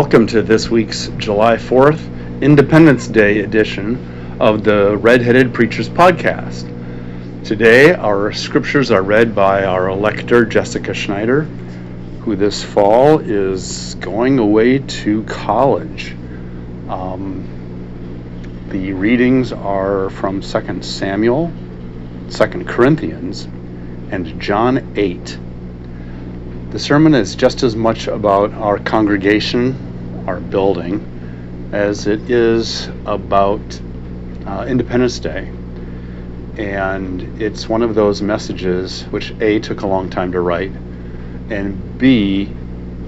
Welcome to this week's July 4th Independence Day edition of the Redheaded Preachers Podcast. Today, our scriptures are read by our lector, Jessica Schneider, who this fall is going away to college. Um, the readings are from 2 Samuel, 2 Corinthians, and John 8. The sermon is just as much about our congregation, our building, as it is about uh, Independence Day. And it's one of those messages which A, took a long time to write, and B,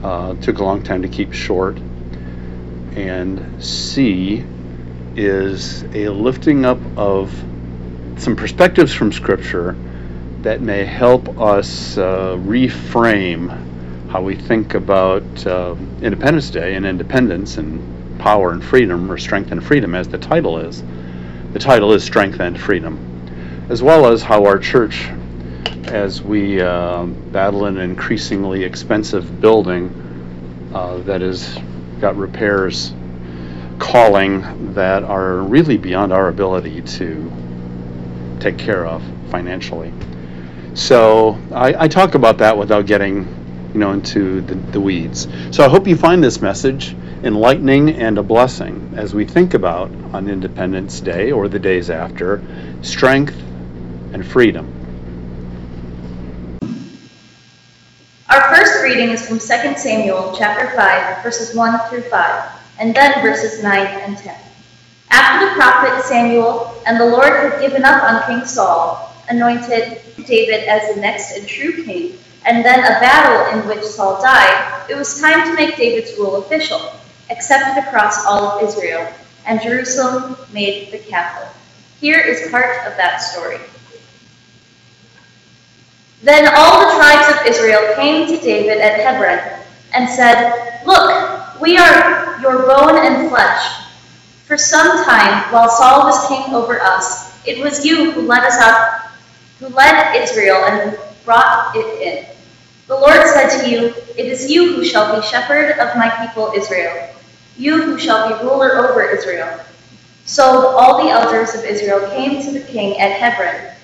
uh, took a long time to keep short, and C, is a lifting up of some perspectives from Scripture that may help us uh, reframe how we think about uh, Independence Day and independence and power and freedom, or strength and freedom, as the title is. The title is Strength and Freedom, as well as how our church, as we uh, battle an increasingly expensive building uh, that has got repairs calling that are really beyond our ability to take care of financially. So I, I talk about that without getting, you know, into the, the weeds. So I hope you find this message enlightening and a blessing as we think about on Independence Day or the days after strength and freedom. Our first reading is from 2 Samuel chapter 5, verses 1 through 5, and then verses 9 and 10. After the prophet Samuel and the Lord had given up on King Saul, anointed David as the next and true king, and then a battle in which Saul died, it was time to make David's rule official, accepted across all of Israel, and Jerusalem made the capital. Here is part of that story. Then all the tribes of Israel came to David at Hebron and said, Look, we are your bone and flesh. For some time, while Saul was king over us, it was you who led us up, who led Israel and brought it in. The Lord said to you, It is you who shall be shepherd of my people Israel, you who shall be ruler over Israel. So all the elders of Israel came to the king at Hebron,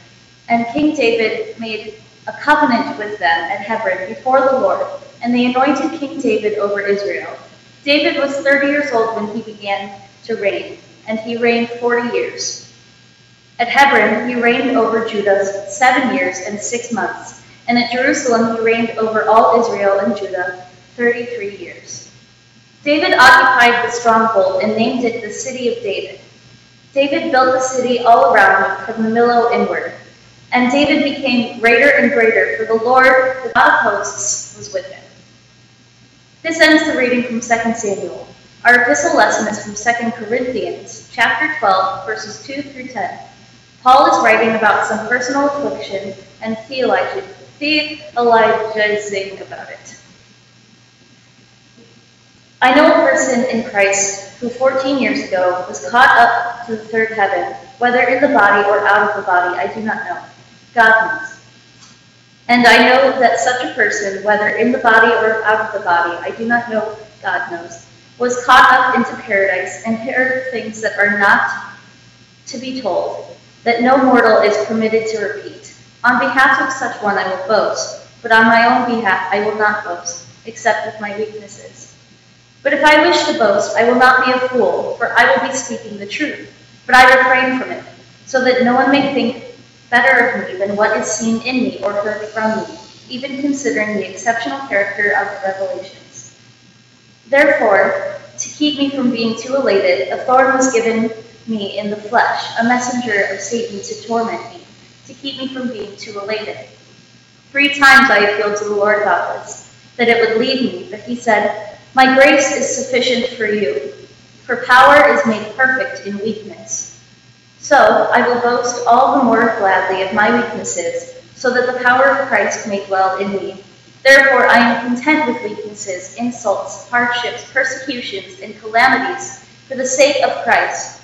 and King David made a covenant with them at Hebron before the Lord, and they anointed King David over Israel. David was 30 years old when he began to reign, and he reigned 40 years. At Hebron, he reigned over Judah seven years and six months, and at Jerusalem, he reigned over all Israel and Judah 33 years. David occupied the stronghold and named it the City of David. David built the city all around from the Millo inward. And David became greater and greater, for the Lord, the God of hosts, was with him. This ends the reading from 2 Samuel. Our epistle lesson is from 2 Corinthians, chapter 12, verses 2 through 10. Paul is writing about some personal affliction and theologizing about it. I know a person in Christ who 14 years ago was caught up to the third heaven, whether in the body or out of the body, I do not know. God knows. And I know that such a person, whether in the body or out of the body, I do not know, God knows, was caught up into paradise and heard things that are not to be told that no mortal is permitted to repeat. On behalf of such one I will boast, but on my own behalf I will not boast, except with my weaknesses. But if I wish to boast, I will not be a fool, for I will be speaking the truth. But I refrain from it, so that no one may think better of me than what is seen in me or heard from me, even considering the exceptional character of the revelations. Therefore, to keep me from being too elated, a thorn was given me in the flesh, a messenger of Satan to torment me, to keep me from being too elated. Three times I appealed to the Lord about this, that it would leave me, but he said, My grace is sufficient for you, for power is made perfect in weakness. So I will boast all the more gladly of my weaknesses, so that the power of Christ may dwell in me. Therefore I am content with weaknesses, insults, hardships, persecutions, and calamities for the sake of Christ.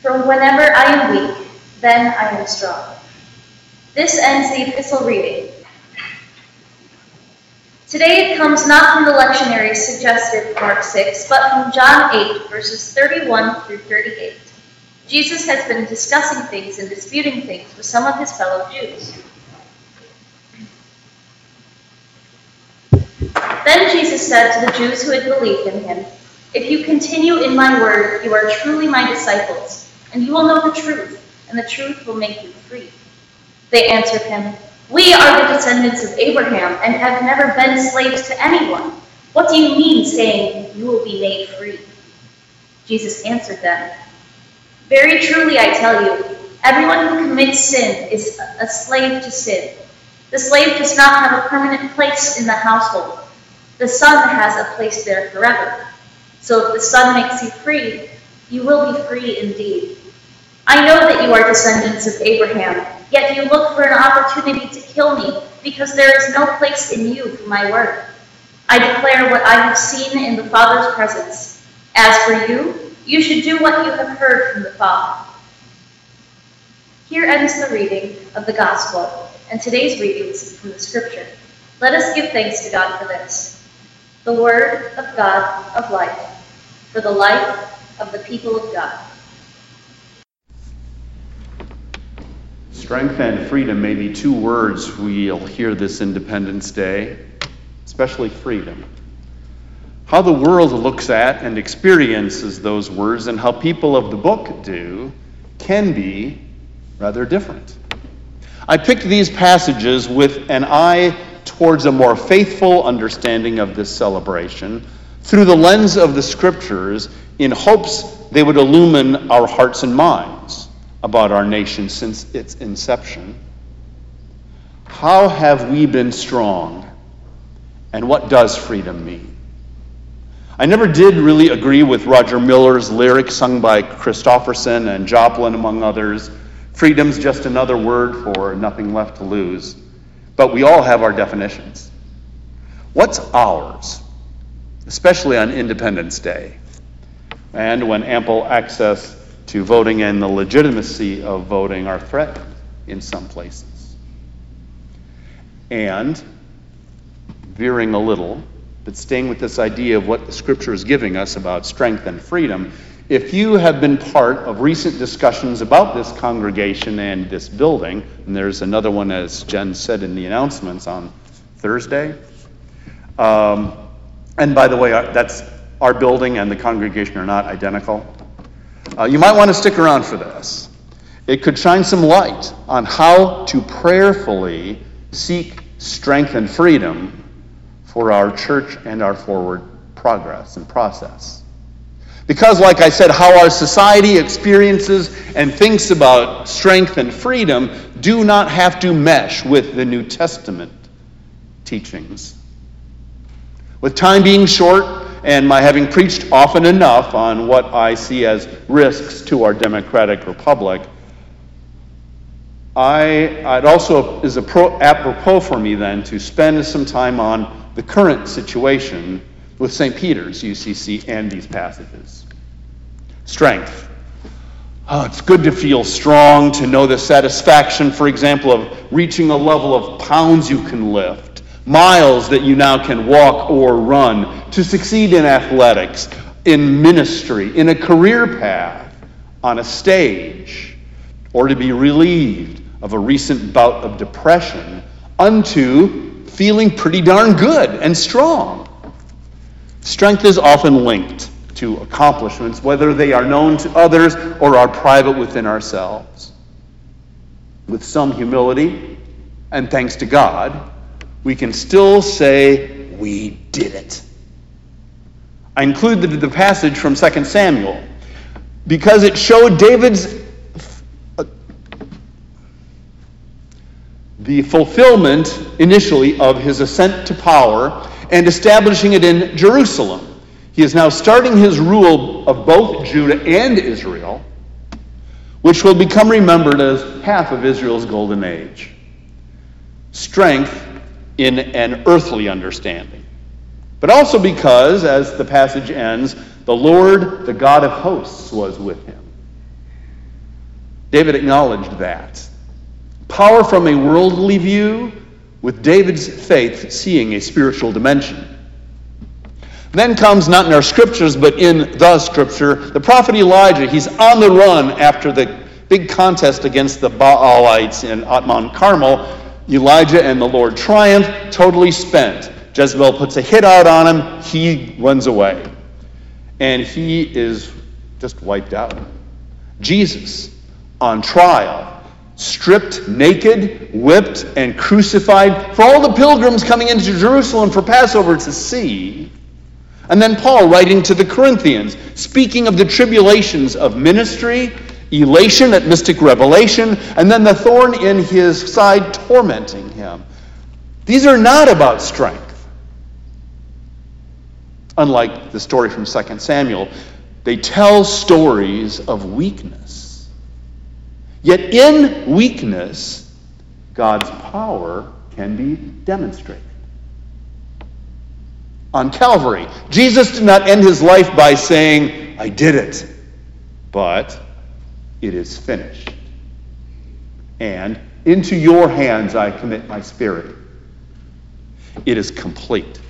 For whenever I am weak, then I am strong. This ends the epistle reading. Today it comes not from the lectionary suggested in Mark 6, but from John 8, verses 31 through 38. Jesus has been discussing things and disputing things with some of his fellow Jews. Then Jesus said to the Jews who had believed in him, If you continue in my word, you are truly my disciples, and you will know the truth, and the truth will make you free. They answered him, We are the descendants of Abraham and have never been slaves to anyone. What do you mean, saying, You will be made free? Jesus answered them, Very truly I tell you, everyone who commits sin is a slave to sin. The slave does not have a permanent place in the household. The son has a place there forever. So if the son makes you free, you will be free indeed. You are descendants of Abraham, yet you look for an opportunity to kill me, because there is no place in you for my word. I declare what I have seen in the Father's presence. As for you, you should do what you have heard from the Father. Here ends the reading of the Gospel, and today's readings from the Scripture. Let us give thanks to God for this, the Word of God of life, for the life of the people of God. Strength and freedom may be two words we'll hear this Independence Day, especially freedom. How the world looks at and experiences those words and how people of the book do can be rather different. I picked these passages with an eye towards a more faithful understanding of this celebration through the lens of the scriptures in hopes they would illumine our hearts and minds about our nation since its inception. How have we been strong? And what does freedom mean? I never did really agree with Roger Miller's lyric sung by Kristofferson and Joplin, among others. Freedom's just another word for nothing left to lose. But we all have our definitions. What's ours, especially on Independence Day, and when ample access to voting and the legitimacy of voting are threatened in some places. And veering a little, but staying with this idea of what the scripture is giving us about strength and freedom, if you have been part of recent discussions about this congregation and this building, and there's another one, as Jen said in the announcements on Thursday. Um, and by the way, uh, that's our building and the congregation are not identical. Uh, you might want to stick around for this. It could shine some light on how to prayerfully seek strength and freedom for our church and our forward progress and process. Because, like I said, how our society experiences and thinks about strength and freedom do not have to mesh with the New Testament teachings. With time being short, and my having preached often enough on what I see as risks to our democratic republic, I, it also is pro, apropos for me then to spend some time on the current situation with St. Peter's UCC and these passages. Strength. Oh, it's good to feel strong, to know the satisfaction, for example, of reaching a level of pounds you can lift miles that you now can walk or run, to succeed in athletics, in ministry, in a career path, on a stage, or to be relieved of a recent bout of depression, unto feeling pretty darn good and strong. Strength is often linked to accomplishments, whether they are known to others or are private within ourselves. With some humility, and thanks to God, we can still say, We did it. I included the passage from 2 Samuel because it showed David's uh, the fulfillment initially of his ascent to power and establishing it in Jerusalem. He is now starting his rule of both Judah and Israel, which will become remembered as half of Israel's golden age. Strength in an earthly understanding, but also because, as the passage ends, the Lord, the God of hosts, was with him. David acknowledged that. Power from a worldly view with David's faith seeing a spiritual dimension. Then comes, not in our scriptures, but in the scripture, the prophet Elijah. He's on the run after the big contest against the Baalites in Mount Carmel. Elijah and the Lord triumph, totally spent. Jezebel puts a hit out on him, he runs away. And he is just wiped out. Jesus, on trial, stripped naked, whipped, and crucified for all the pilgrims coming into Jerusalem for Passover to see. And then Paul writing to the Corinthians, speaking of the tribulations of ministry, elation at mystic revelation, and then the thorn in his side tormenting him. These are not about strength. Unlike the story from 2 Samuel, they tell stories of weakness. Yet in weakness, God's power can be demonstrated on Calvary. Jesus did not end his life by saying, I did it, but it is finished. And into your hands I commit my spirit. It is complete.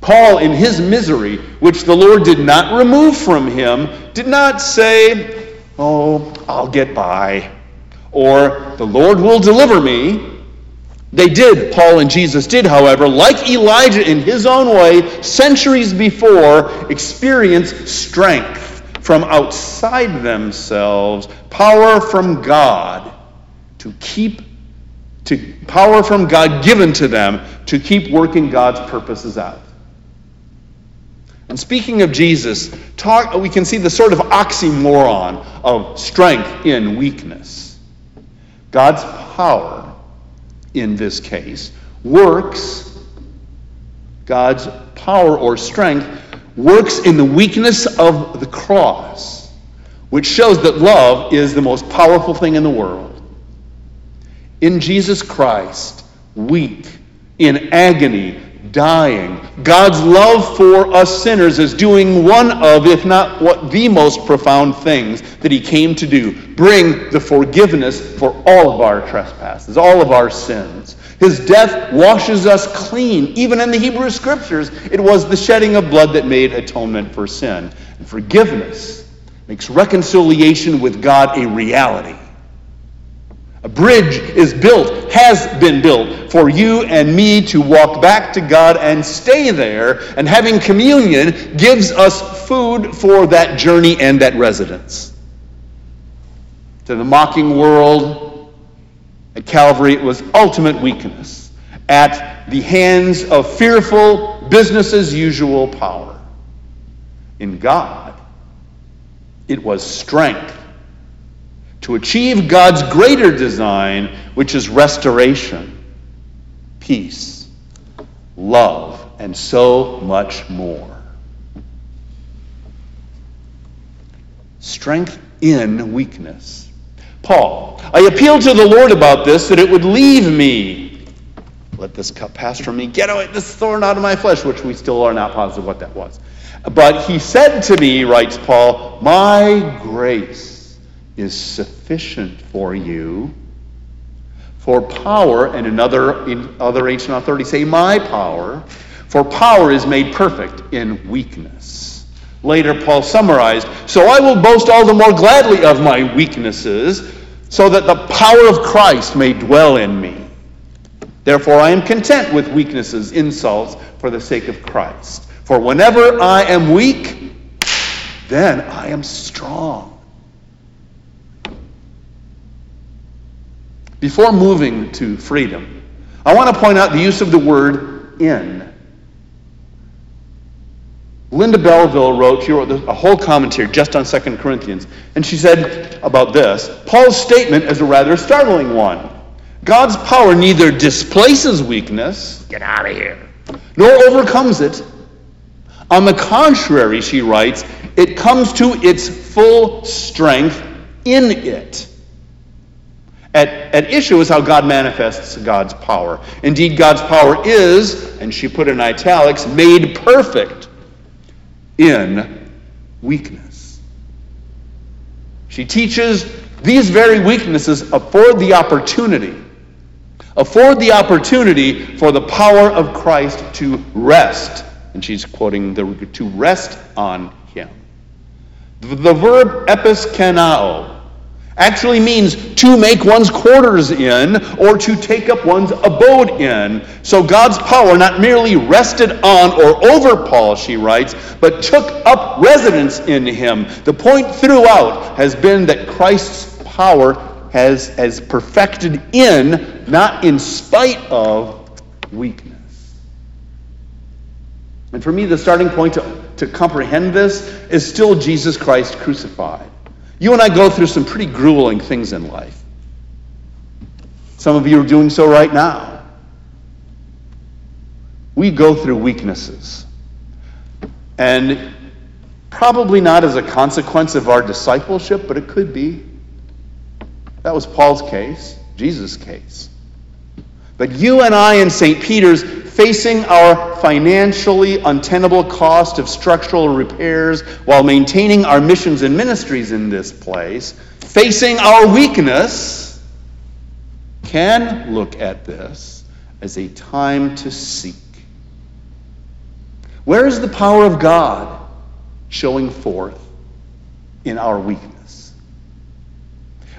Paul, in his misery, which the Lord did not remove from him, did not say, Oh, I'll get by, or the Lord will deliver me. They did, Paul and Jesus did, however, like Elijah in his own way, centuries before, experience strength from outside themselves, power from God to keep to power from God given to them to keep working God's purposes out. And speaking of Jesus, talk, we can see the sort of oxymoron of strength in weakness. God's power in this case, works, God's power or strength, works in the weakness of the cross, which shows that love is the most powerful thing in the world. In Jesus Christ, weak, in agony, dying. God's love for us sinners is doing one of, if not what the most profound things that he came to do bring the forgiveness for all of our trespasses, all of our sins. His death washes us clean. Even in the Hebrew Scriptures, it was the shedding of blood that made atonement for sin. And forgiveness makes reconciliation with God a reality. A bridge is built, has been built for you and me to walk back to God and stay there. And having communion gives us food for that journey and that residence. To the mocking world, at Calvary, it was ultimate weakness at the hands of fearful, business as usual power. In God, it was strength to achieve God's greater design, which is restoration, peace, love, and so much more. Strength in weakness. Paul, I appeal to the Lord about this that it would leave me. Let this cup pass from me. Get away, this thorn out of my flesh, which we still are not positive what that was. But he said to me, writes Paul, My grace is sufficient for you. For power, and another in other ancient authorities say, my power, for power is made perfect in weakness. Later, Paul summarized, So I will boast all the more gladly of my weaknesses, so that the power of Christ may dwell in me. Therefore, I am content with weaknesses, insults, for the sake of Christ. For whenever I am weak, then I am strong. Before moving to freedom, I want to point out the use of the word in. Linda Belleville wrote, she wrote a whole commentary just on 2 Corinthians, and she said about this Paul's statement is a rather startling one. God's power neither displaces weakness, get out of here, nor overcomes it. On the contrary, she writes, it comes to its full strength in it. At, at issue is how God manifests God's power. Indeed, God's power is, and she put in italics, made perfect in weakness. She teaches these very weaknesses afford the opportunity afford the opportunity for the power of Christ to rest. And she's quoting the to rest on him. The verb episkenao actually means to make one's quarters in or to take up one's abode in. So God's power not merely rested on or over Paul, she writes, but took up residence in him. The point throughout has been that Christ's power has, has perfected in, not in spite of, weakness. And for me, the starting point to, to comprehend this is still Jesus Christ crucified. You and I go through some pretty grueling things in life. Some of you are doing so right now. We go through weaknesses. And probably not as a consequence of our discipleship, but it could be. That was Paul's case, Jesus' case. But you and I in St. Peter's facing our financially untenable cost of structural repairs while maintaining our missions and ministries in this place, facing our weakness, can look at this as a time to seek. Where is the power of God showing forth in our weakness?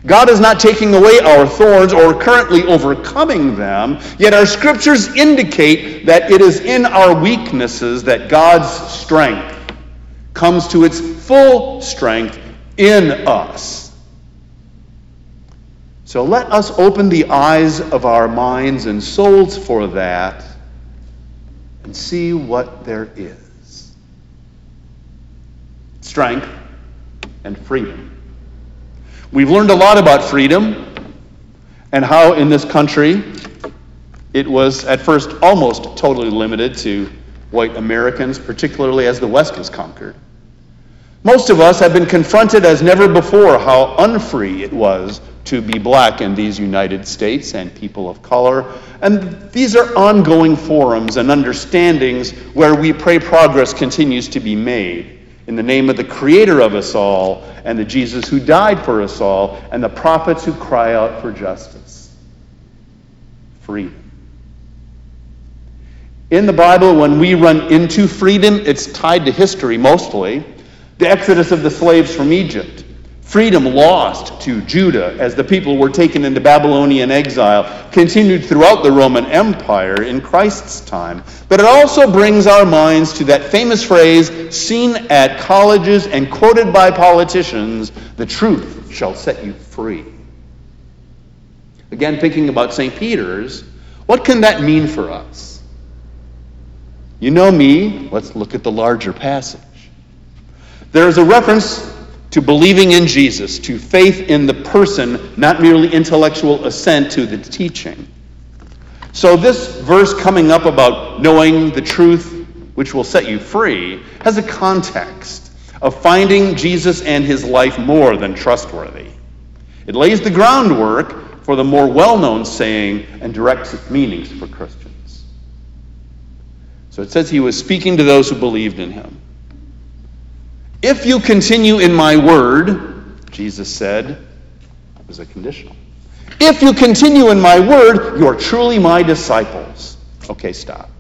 God is not taking away our thorns or currently overcoming them, yet our scriptures indicate that it is in our weaknesses that God's strength comes to its full strength in us. So let us open the eyes of our minds and souls for that and see what there is strength and freedom. We've learned a lot about freedom and how in this country it was at first almost totally limited to white Americans, particularly as the West was conquered. Most of us have been confronted as never before how unfree it was to be black in these United States and people of color. And these are ongoing forums and understandings where we pray progress continues to be made in the name of the Creator of us all, and the Jesus who died for us all, and the prophets who cry out for justice. Freedom. In the Bible, when we run into freedom, it's tied to history mostly. The exodus of the slaves from Egypt, freedom lost to Judah as the people were taken into Babylonian exile continued throughout the Roman Empire in Christ's time. But it also brings our minds to that famous phrase seen at colleges and quoted by politicians the truth shall set you free. Again, thinking about St. Peter's, what can that mean for us? You know me, let's look at the larger passage. There is a reference to believing in Jesus, to faith in the person, not merely intellectual assent to the teaching. So, this verse coming up about knowing the truth which will set you free has a context of finding Jesus and his life more than trustworthy. It lays the groundwork for the more well known saying and directs its meanings for Christians. So it says he was speaking to those who believed in him. If you continue in my word, Jesus said, it was a conditional. If you continue in my word, you're truly my disciples. Okay, stop.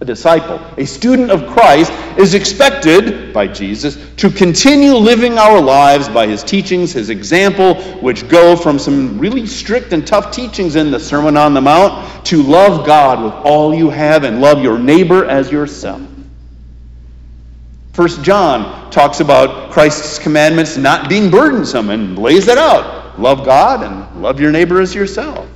A disciple, a student of Christ, is expected by Jesus to continue living our lives by his teachings, his example, which go from some really strict and tough teachings in the Sermon on the Mount to love God with all you have and love your neighbor as yourself. First John talks about Christ's commandments not being burdensome and lays that out. Love God and love your neighbor as yourself.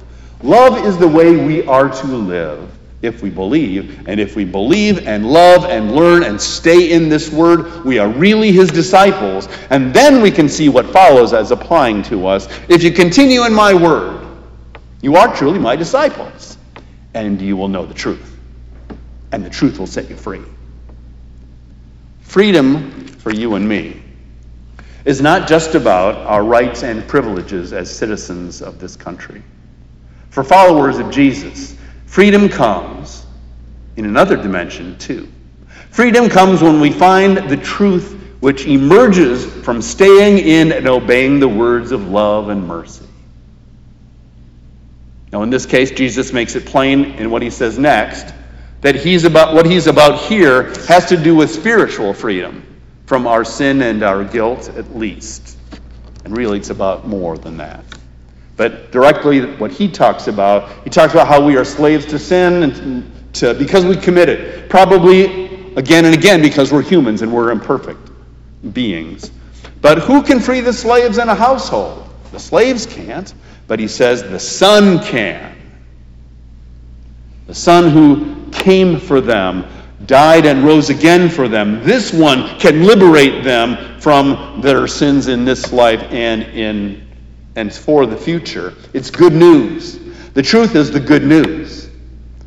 Love is the way we are to live if we believe. And if we believe and love and learn and stay in this word, we are really his disciples. And then we can see what follows as applying to us. If you continue in my word, you are truly my disciples. And you will know the truth. And the truth will set you free. Freedom for you and me is not just about our rights and privileges as citizens of this country. For followers of Jesus, freedom comes in another dimension too. Freedom comes when we find the truth which emerges from staying in and obeying the words of love and mercy. Now, in this case, Jesus makes it plain in what he says next that he's about what he's about here has to do with spiritual freedom from our sin and our guilt at least. And really it's about more than that. But directly what he talks about, he talks about how we are slaves to sin and to because we commit it. Probably again and again because we're humans and we're imperfect beings. But who can free the slaves in a household? The slaves can't, but he says the son can. The son who came for them, died and rose again for them. This one can liberate them from their sins in this life and in and for the future. It's good news. The truth is the good news.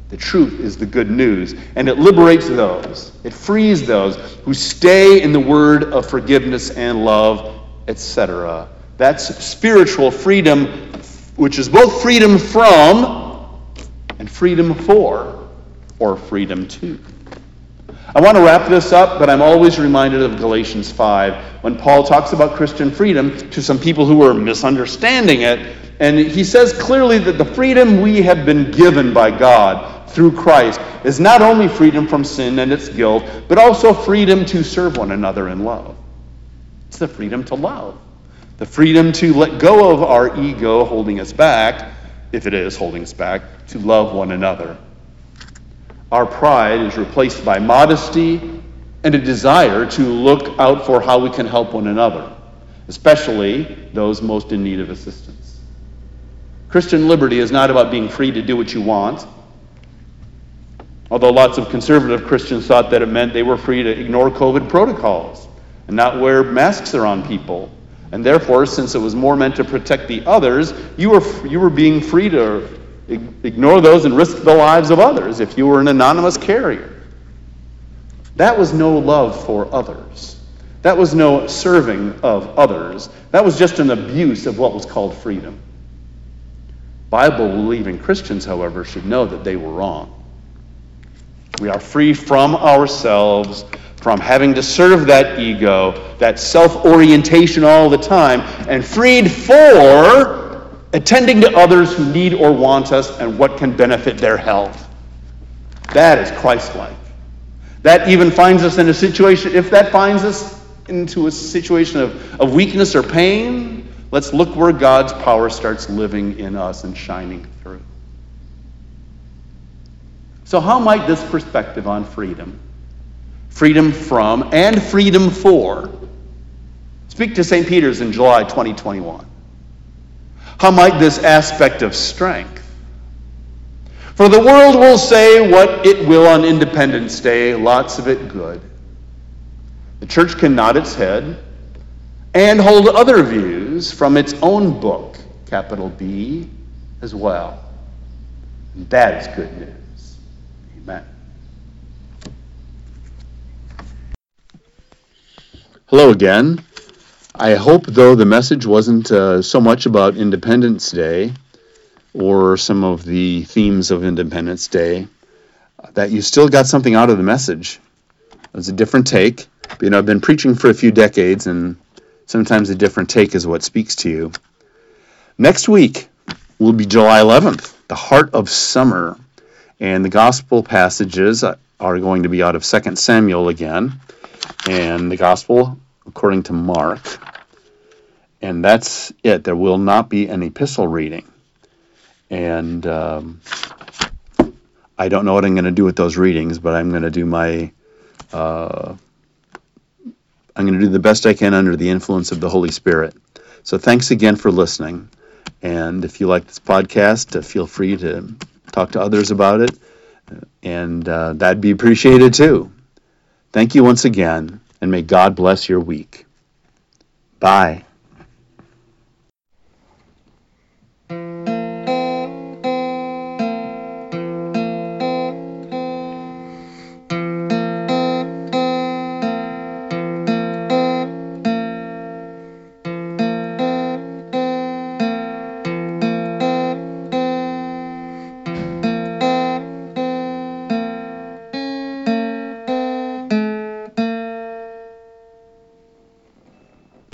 The truth is the good news. And it liberates those, it frees those who stay in the word of forgiveness and love, etc. That's spiritual freedom, which is both freedom from and freedom for or freedom to. I want to wrap this up, but I'm always reminded of Galatians 5 when Paul talks about Christian freedom to some people who are misunderstanding it. And he says clearly that the freedom we have been given by God through Christ is not only freedom from sin and its guilt, but also freedom to serve one another in love. It's the freedom to love, the freedom to let go of our ego holding us back, if it is holding us back, to love one another. Our pride is replaced by modesty and a desire to look out for how we can help one another, especially those most in need of assistance. Christian liberty is not about being free to do what you want, although lots of conservative Christians thought that it meant they were free to ignore COVID protocols and not wear masks around people. And therefore, since it was more meant to protect the others, you were, you were being free to ignore those and risk the lives of others if you were an anonymous carrier. That was no love for others. That was no serving of others. That was just an abuse of what was called freedom. Bible believing Christians, however, should know that they were wrong. We are free from ourselves, from having to serve that ego, that self orientation all the time, and freed for attending to others who need or want us and what can benefit their health. That is Christ like. That even finds us in a situation, if that finds us into a situation of, of weakness or pain, let's look where God's power starts living in us and shining through. So, how might this perspective on freedom, freedom from, and freedom for, speak to St. Peter's in July 2021? How might this aspect of strength? For the world will say what it will on Independence Day, lots of it good. The church can nod its head and hold other views from its own book, capital B, as well. And that is good news. Amen. Hello again. I hope, though, the message wasn't uh, so much about Independence Day or some of the themes of Independence Day, that you still got something out of the message. It was a different take. You know, I've been preaching for a few decades, and sometimes a different take is what speaks to you. Next week will be July 11th, the heart of summer, and the gospel passages are going to be out of 2 Samuel again, and the gospel according to Mark. And that's it. There will not be an epistle reading. And um, I don't know what I'm going to do with those readings, but I'm going to do my. Uh, I'm going to do the best I can under the influence of the Holy Spirit. So thanks again for listening. And if you like this podcast, uh, feel free to talk to others about it. And uh, that'd be appreciated too. Thank you once again and may God bless your week. Bye.